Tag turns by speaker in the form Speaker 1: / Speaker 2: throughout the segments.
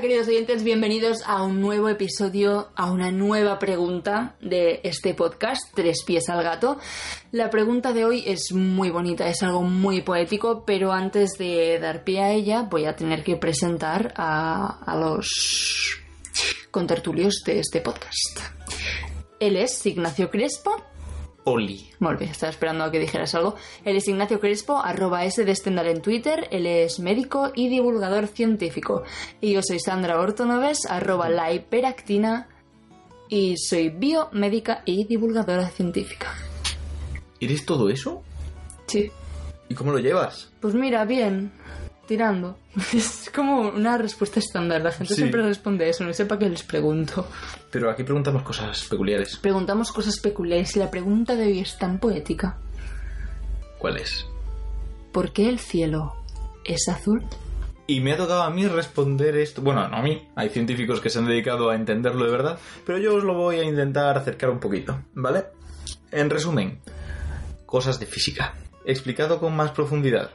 Speaker 1: Queridos oyentes, bienvenidos a un nuevo episodio, a una nueva pregunta de este podcast, Tres pies al gato. La pregunta de hoy es muy bonita, es algo muy poético, pero antes de dar pie a ella voy a tener que presentar a, a los contertulios de este podcast. Él es Ignacio Crespo.
Speaker 2: Oli.
Speaker 1: Molt bé, estaba esperando a que dijeras algo. Él es Ignacio Crespo, arroba S de Stendhal en Twitter. Él es médico y divulgador científico. Y yo soy Sandra Ortonoves, arroba la hiperactina. Y soy biomédica y divulgadora científica.
Speaker 2: ¿Eres todo eso?
Speaker 1: Sí.
Speaker 2: ¿Y cómo lo llevas?
Speaker 1: Pues mira, bien. Tirando. Es como una respuesta estándar. La gente
Speaker 2: Sí.
Speaker 1: siempre responde eso. No sé para qué les pregunto.
Speaker 2: Pero aquí preguntamos cosas peculiares.
Speaker 1: Preguntamos cosas peculiares y la pregunta de hoy es tan poética.
Speaker 2: ¿Cuál es?
Speaker 1: ¿Por qué el cielo es azul?
Speaker 2: Y me ha tocado a mí responder esto. Bueno, no a mí. Hay científicos que se han dedicado a entenderlo de verdad. Pero yo os lo voy a intentar acercar un poquito. ¿Vale? En resumen, cosas de física. Explicado con más profundidad.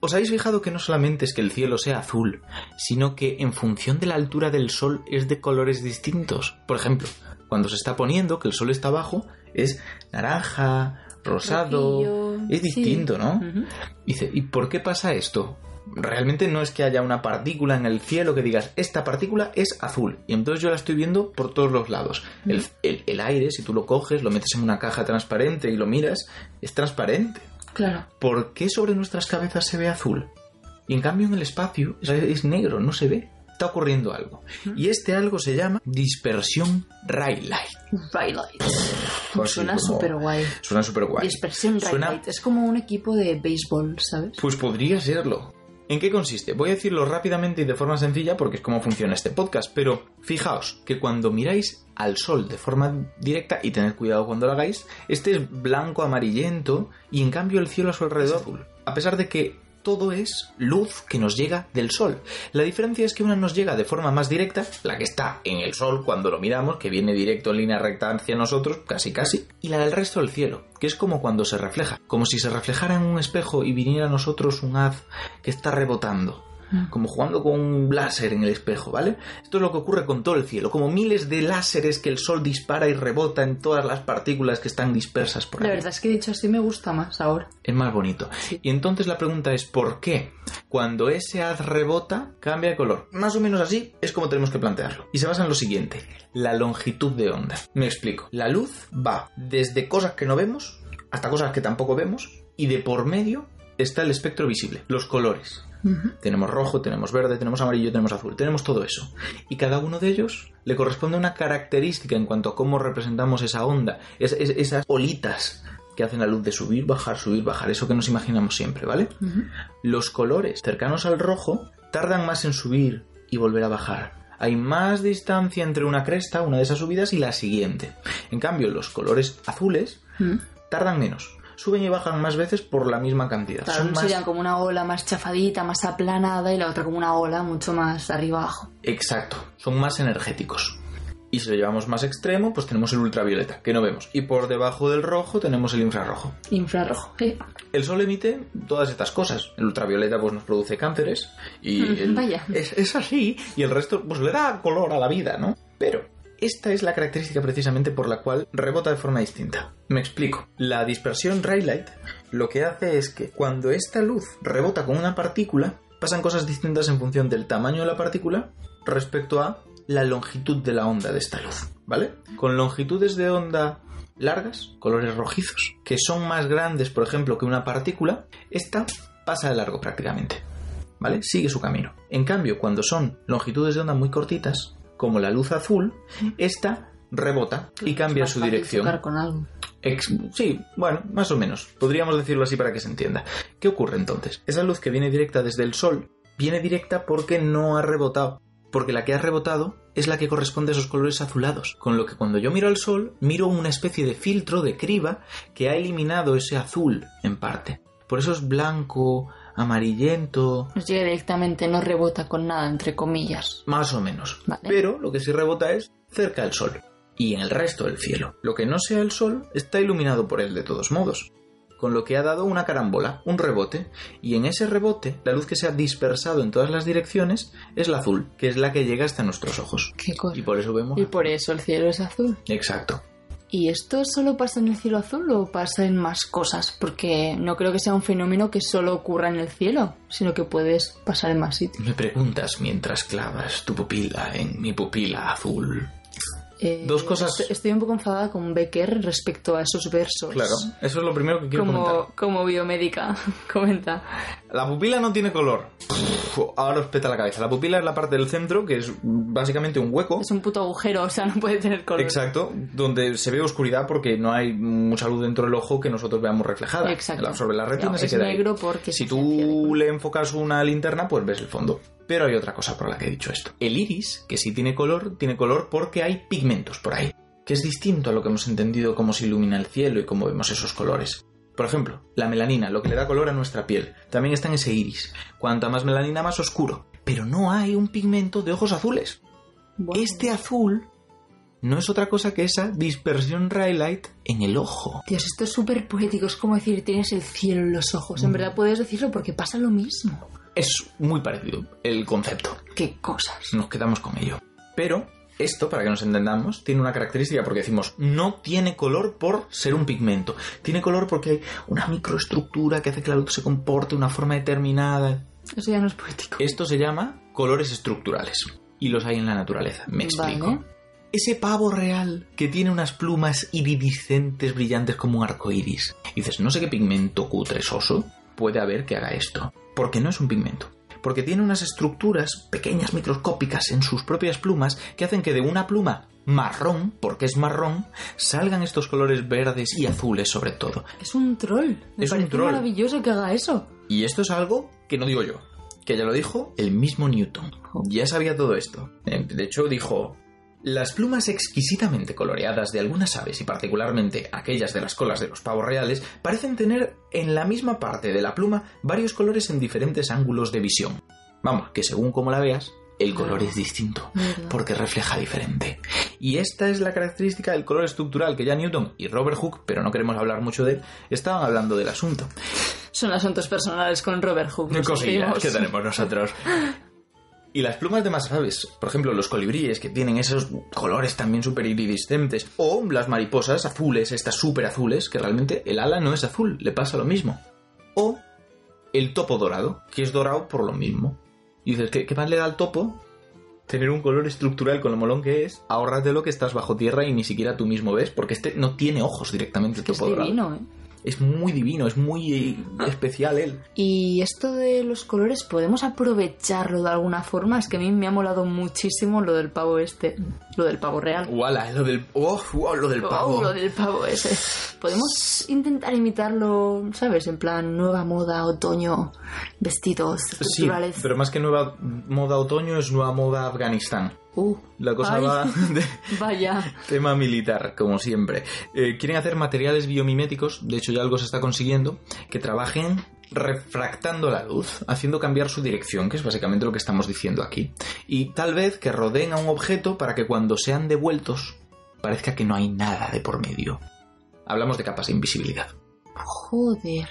Speaker 2: ¿Os habéis fijado que no solamente es que el cielo sea azul, sino que en función de la altura del sol es de colores distintos? Por ejemplo, cuando se está poniendo, que el sol está abajo, es naranja, rosado.
Speaker 1: Rojillo,
Speaker 2: Es
Speaker 1: sí.
Speaker 2: distinto, ¿no?
Speaker 1: Ujú.
Speaker 2: Dice, ¿y por qué pasa esto? Realmente no es que haya una partícula en el cielo que digas, esta partícula es azul. Y entonces yo la estoy viendo por todos los lados. El, el- el aire, si tú lo coges, lo metes en una caja transparente y lo miras, es transparente.
Speaker 1: Claro.
Speaker 2: ¿Por qué sobre nuestras cabezas se ve azul? Y en cambio en el espacio es, negro, no se ve. Está ocurriendo algo. Y este algo se llama dispersión Rayleigh.
Speaker 1: Raylight.
Speaker 2: Pues
Speaker 1: Suena súper guay.
Speaker 2: Suena súper guay.
Speaker 1: Dispersión
Speaker 2: Suena-
Speaker 1: Raylight. Es como un equipo de béisbol, ¿sabes?
Speaker 2: Pues podría serlo. ¿En qué consiste? Voy a decirlo rápidamente y de forma sencilla porque es como funciona este podcast, pero fijaos que cuando miráis al sol de forma directa, y tened cuidado cuando lo hagáis, este es blanco amarillento y en cambio el cielo a su alrededor azul. A pesar de que todo es luz que nos llega del sol. La diferencia es que una nos llega de forma más directa, la que está en el sol cuando lo miramos, que viene directo en línea recta hacia nosotros, casi casi, y la del resto del cielo, que es como cuando se refleja, como si se reflejara en un espejo y viniera a nosotros un haz que está rebotando. Como jugando con un láser en el espejo, ¿vale? Esto es lo que ocurre con todo el cielo, como miles de láseres que el sol dispara y rebota en todas las partículas que están dispersas por
Speaker 1: La
Speaker 2: ahí.
Speaker 1: verdad es que dicho así me gusta más ahora.
Speaker 2: Es más bonito. Y entonces la pregunta es ¿por qué? Cuando ese haz rebota, cambia de color. Más o menos así es como tenemos que plantearlo. Y se basa en lo siguiente, la longitud de onda. Me explico. La luz va desde cosas que no vemos hasta cosas que tampoco vemos y de por medio está el espectro visible, los colores. Tenemos rojo, tenemos verde, tenemos amarillo, tenemos azul, tenemos todo eso. Y cada uno de ellos le corresponde una característica en cuanto a cómo representamos esa onda, es- es- esas olitas que hacen la luz de subir, bajar, subir, bajar, eso que nos imaginamos siempre, ¿vale? Los colores cercanos al rojo tardan más en subir y volver a bajar. Hay más distancia entre una cresta, una de esas subidas, y la siguiente. En cambio, los colores azules tardan menos. Suben y bajan más veces por la misma cantidad.
Speaker 1: Claro,
Speaker 2: Son más-
Speaker 1: como una ola más chafadita, más aplanada y la otra como una ola mucho más arriba abajo.
Speaker 2: Exacto, son más energéticos. Y si lo llevamos más extremo, pues tenemos el ultravioleta, que no vemos. Y por debajo del rojo tenemos el infrarrojo.
Speaker 1: Infrarrojo. ¿eh?
Speaker 2: El sol emite todas estas cosas. El ultravioleta pues nos produce cánceres. Y
Speaker 1: Mm,
Speaker 2: el-
Speaker 1: vaya.
Speaker 2: Es, es así. Y el resto pues le da color a la vida, ¿no? Pero esta es la característica precisamente por la cual rebota de forma distinta. Me explico. La dispersión Raylight lo que hace es que cuando esta luz rebota con una partícula, pasan cosas distintas en función del tamaño de la partícula respecto a la longitud de la onda de esta luz, ¿vale? Con longitudes de onda largas, colores rojizos, que son más grandes, por ejemplo, que una partícula, esta pasa de largo prácticamente. ¿Vale? Sigue su camino. En cambio, cuando son longitudes de onda muy cortitas, como la luz azul, esta rebota y cambia su dirección.
Speaker 1: con algo.
Speaker 2: Ex- sí, bueno, más o menos. Podríamos decirlo así para que se entienda. ¿Qué ocurre entonces? Esa luz que viene directa desde el Sol viene directa porque no ha rebotado. Porque la que ha rebotado es la que corresponde a esos colores azulados. Con lo que cuando yo miro al Sol, miro una especie de filtro, de criba, que ha eliminado ese azul en parte. Por eso es blanco, amarillento,
Speaker 1: Nos llega directamente, no rebota con nada, entre comillas.
Speaker 2: más o menos.
Speaker 1: Vale.
Speaker 2: Pero lo que sí rebota es cerca del Sol y en el resto del cielo. Lo que no sea el Sol está iluminado por él de todos modos. Con lo que ha dado una carambola, un rebote, y en ese rebote la luz que se ha dispersado en todas las direcciones es la azul, que es la que llega hasta nuestros ojos.
Speaker 1: Qué cosa.
Speaker 2: Y por eso vemos...
Speaker 1: Y por eso el cielo es azul.
Speaker 2: Exacto.
Speaker 1: ¿Y esto solo pasa en el cielo azul o pasa en más cosas? Porque no creo que sea un fenómeno que solo ocurra en el cielo, sino que puedes pasar en más sitios.
Speaker 2: Me preguntas mientras clavas tu pupila en mi pupila azul.
Speaker 1: Eh,
Speaker 2: Dos cosas-
Speaker 1: est- Estoy un poco enfadada con Becker respecto a esos versos.
Speaker 2: Claro, eso es lo primero que quiero comentar.
Speaker 1: Como, como biomédica, comenta.
Speaker 2: La pupila no tiene color. Ahora os peta la cabeza. La pupila es la parte del centro, que es básicamente un hueco.
Speaker 1: Es un puto agujero, o sea, no puede tener color.
Speaker 2: Exacto, donde se ve oscuridad porque no hay mucha luz dentro del ojo que nosotros veamos reflejada.
Speaker 1: Exacto.
Speaker 2: La- Sobre la retina
Speaker 1: No,
Speaker 2: se
Speaker 1: es
Speaker 2: queda ahí.
Speaker 1: negro porque
Speaker 2: Si tú le enfocas una linterna, pues ves el fondo. Pero hay otra cosa por la que he dicho esto. El iris, que sí tiene color, tiene color porque hay pigmentos por ahí. Que es distinto a lo que hemos entendido cómo se ilumina el cielo y cómo vemos esos colores. Por ejemplo, la melanina, lo que le da color a nuestra piel, también está en ese iris. Cuanta más melanina, más oscuro. Pero no hay un pigmento de ojos azules.
Speaker 1: Bueno,
Speaker 2: Este azul no es otra cosa que esa dispersión Raylight en el ojo.
Speaker 1: Dios, esto es súper poético. Es como decir, tienes el cielo en los ojos. En verdad puedes decirlo porque pasa lo mismo.
Speaker 2: Es muy parecido el concepto.
Speaker 1: Qué cosas.
Speaker 2: Nos quedamos con ello. Pero esto, para que nos entendamos, tiene una característica porque decimos no tiene color por ser un pigmento. Tiene color porque hay una microestructura que hace que la luz se comporte de una forma determinada.
Speaker 1: Eso ya no es poético.
Speaker 2: Esto se llama colores estructurales. Y los hay en la naturaleza. Me explico.
Speaker 1: Vale.
Speaker 2: Ese pavo real que tiene unas plumas iridiscentes brillantes como un arco iris. Y dices, no sé qué pigmento cutre soso puede haber que haga esto. Porque no es un pigmento. Porque tiene unas estructuras pequeñas microscópicas en sus propias plumas que hacen que de una pluma marrón, porque es marrón, salgan estos colores verdes y azules sobre todo.
Speaker 1: Es un troll. Me
Speaker 2: Es un troll.
Speaker 1: maravilloso que haga eso.
Speaker 2: Y esto es algo que no digo yo, que ya lo dijo el mismo Newton. Ya sabía todo esto. Eh, De hecho, dijo, las plumas exquisitamente coloreadas de algunas aves y particularmente aquellas de las colas de los pavos reales parecen tener en la misma parte de la pluma varios colores en diferentes ángulos de visión. Vamos, que según como la veas, el color es distinto, porque refleja diferente. Y esta es la característica del color estructural que ya Newton y Robert Hooke, pero no queremos hablar mucho de él, estaban hablando del asunto.
Speaker 1: Son asuntos personales con Robert Hooke.
Speaker 2: cosillas que tenemos nosotros. Y las plumas de más aves, por ejemplo, los colibríes que tienen esos colores también súper iridiscentes, o las mariposas azules, estas súper azules, que realmente el ala no es azul, le pasa lo mismo. O el topo dorado, que es dorado por lo mismo. Y dices, ¿qué, qué más le da al topo? Tener un color estructural con lo molón que es, ahórratelo que estás bajo tierra y ni siquiera tú mismo ves, porque este no tiene ojos directamente el
Speaker 1: Que es
Speaker 2: topo dorado.
Speaker 1: divino, ¿eh?
Speaker 2: Es muy divino, es muy eh, especial él.
Speaker 1: Y esto de los colores, ¿podemos aprovecharlo de alguna forma? Es que a mí me ha molado muchísimo lo del pavo este, lo del pavo real.
Speaker 2: Wala, lo del. Oh, wow, lo del pavo.
Speaker 1: Oh, lo del pavo ese. Podemos intentar imitarlo, ¿sabes? En plan, nueva moda, otoño, vestidos
Speaker 2: Sí, pero más que nueva moda otoño es nueva moda Afganistán.
Speaker 1: Uh,
Speaker 2: La cosa
Speaker 1: ay,
Speaker 2: va de
Speaker 1: Vaya.
Speaker 2: tema militar, como siempre. Eh, quieren hacer materiales biomiméticos, de hecho ya algo se está consiguiendo, que trabajen refractando la luz, haciendo cambiar su dirección, que es básicamente lo que estamos diciendo aquí. Y tal vez que rodeen a un objeto para que cuando sean devueltos parezca que no hay nada de por medio. Hablamos de capas de invisibilidad.
Speaker 1: Joder.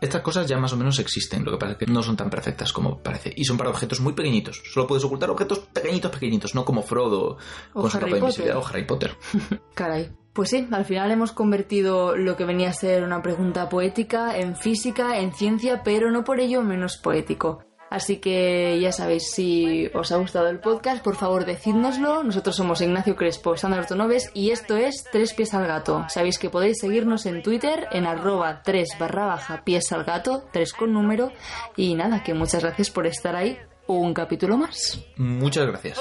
Speaker 2: Estas cosas ya más o menos existen, lo que pasa es que no son tan perfectas como parece. Y son para objetos muy pequeñitos. Solo puedes ocultar objetos pequeñitos, pequeñitos, no como Frodo
Speaker 1: O
Speaker 2: con su capa de invisibilidad
Speaker 1: Potter.
Speaker 2: o Harry Potter.
Speaker 1: Caray. Pues sí, al final hemos convertido lo que venía a ser una pregunta poética en física, en ciencia, pero no por ello menos poético. Así que ya sabéis, si os ha gustado el podcast, por favor decídnoslo. Nosotros somos Ignacio Crespo, Sandra Ortonoves y esto es Tres Pies al Gato. Sabéis que podéis seguirnos en Twitter en arroba 3 barra baja pies al gato, 3 con número. Y nada, que muchas gracias por estar ahí. Un capítulo más.
Speaker 2: Muchas gracias.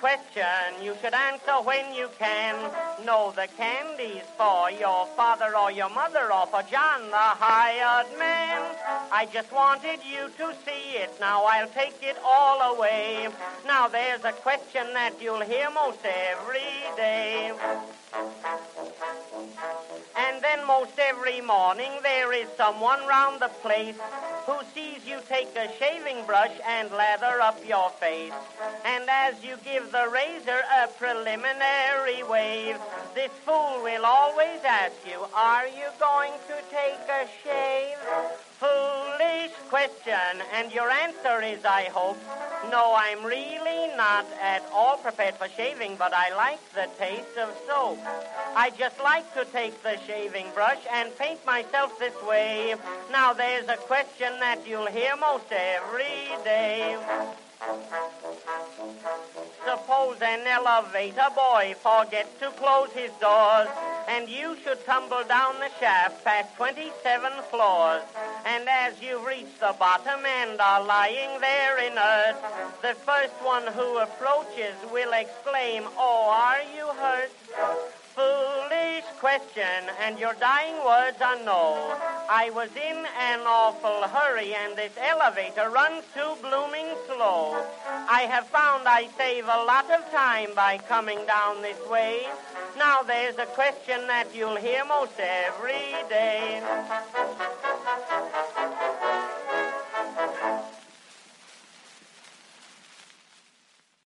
Speaker 3: Question you should answer when you can. Know the candy's for your father or your mother or for John the hired man. I just wanted you to see it. Now I'll take it all away. Now there's a question that you'll hear most every day. And then most every morning there is someone round the place who sees you take a shaving brush and lather up your face. And as you give the razor a preliminary wave, this fool will always ask you, are you going to take a shave? Question, and your answer is, I hope, no, I'm really not at all prepared for shaving, but I like the taste of soap. I just like to take the shaving brush and paint myself this way. Now there's a question that you'll hear most every day. Suppose an elevator boy forgets to close his doors, and you should tumble down the shaft past 27 floors. And as you reach the bottom and are lying there inert, the first one who approaches will exclaim, Oh, are you hurt? Foolish question, and your dying words are no. I was in an awful hurry, and this elevator runs too blooming slow. I have found I save a lot of time by coming down this way. Now there's a question that you'll hear most every day.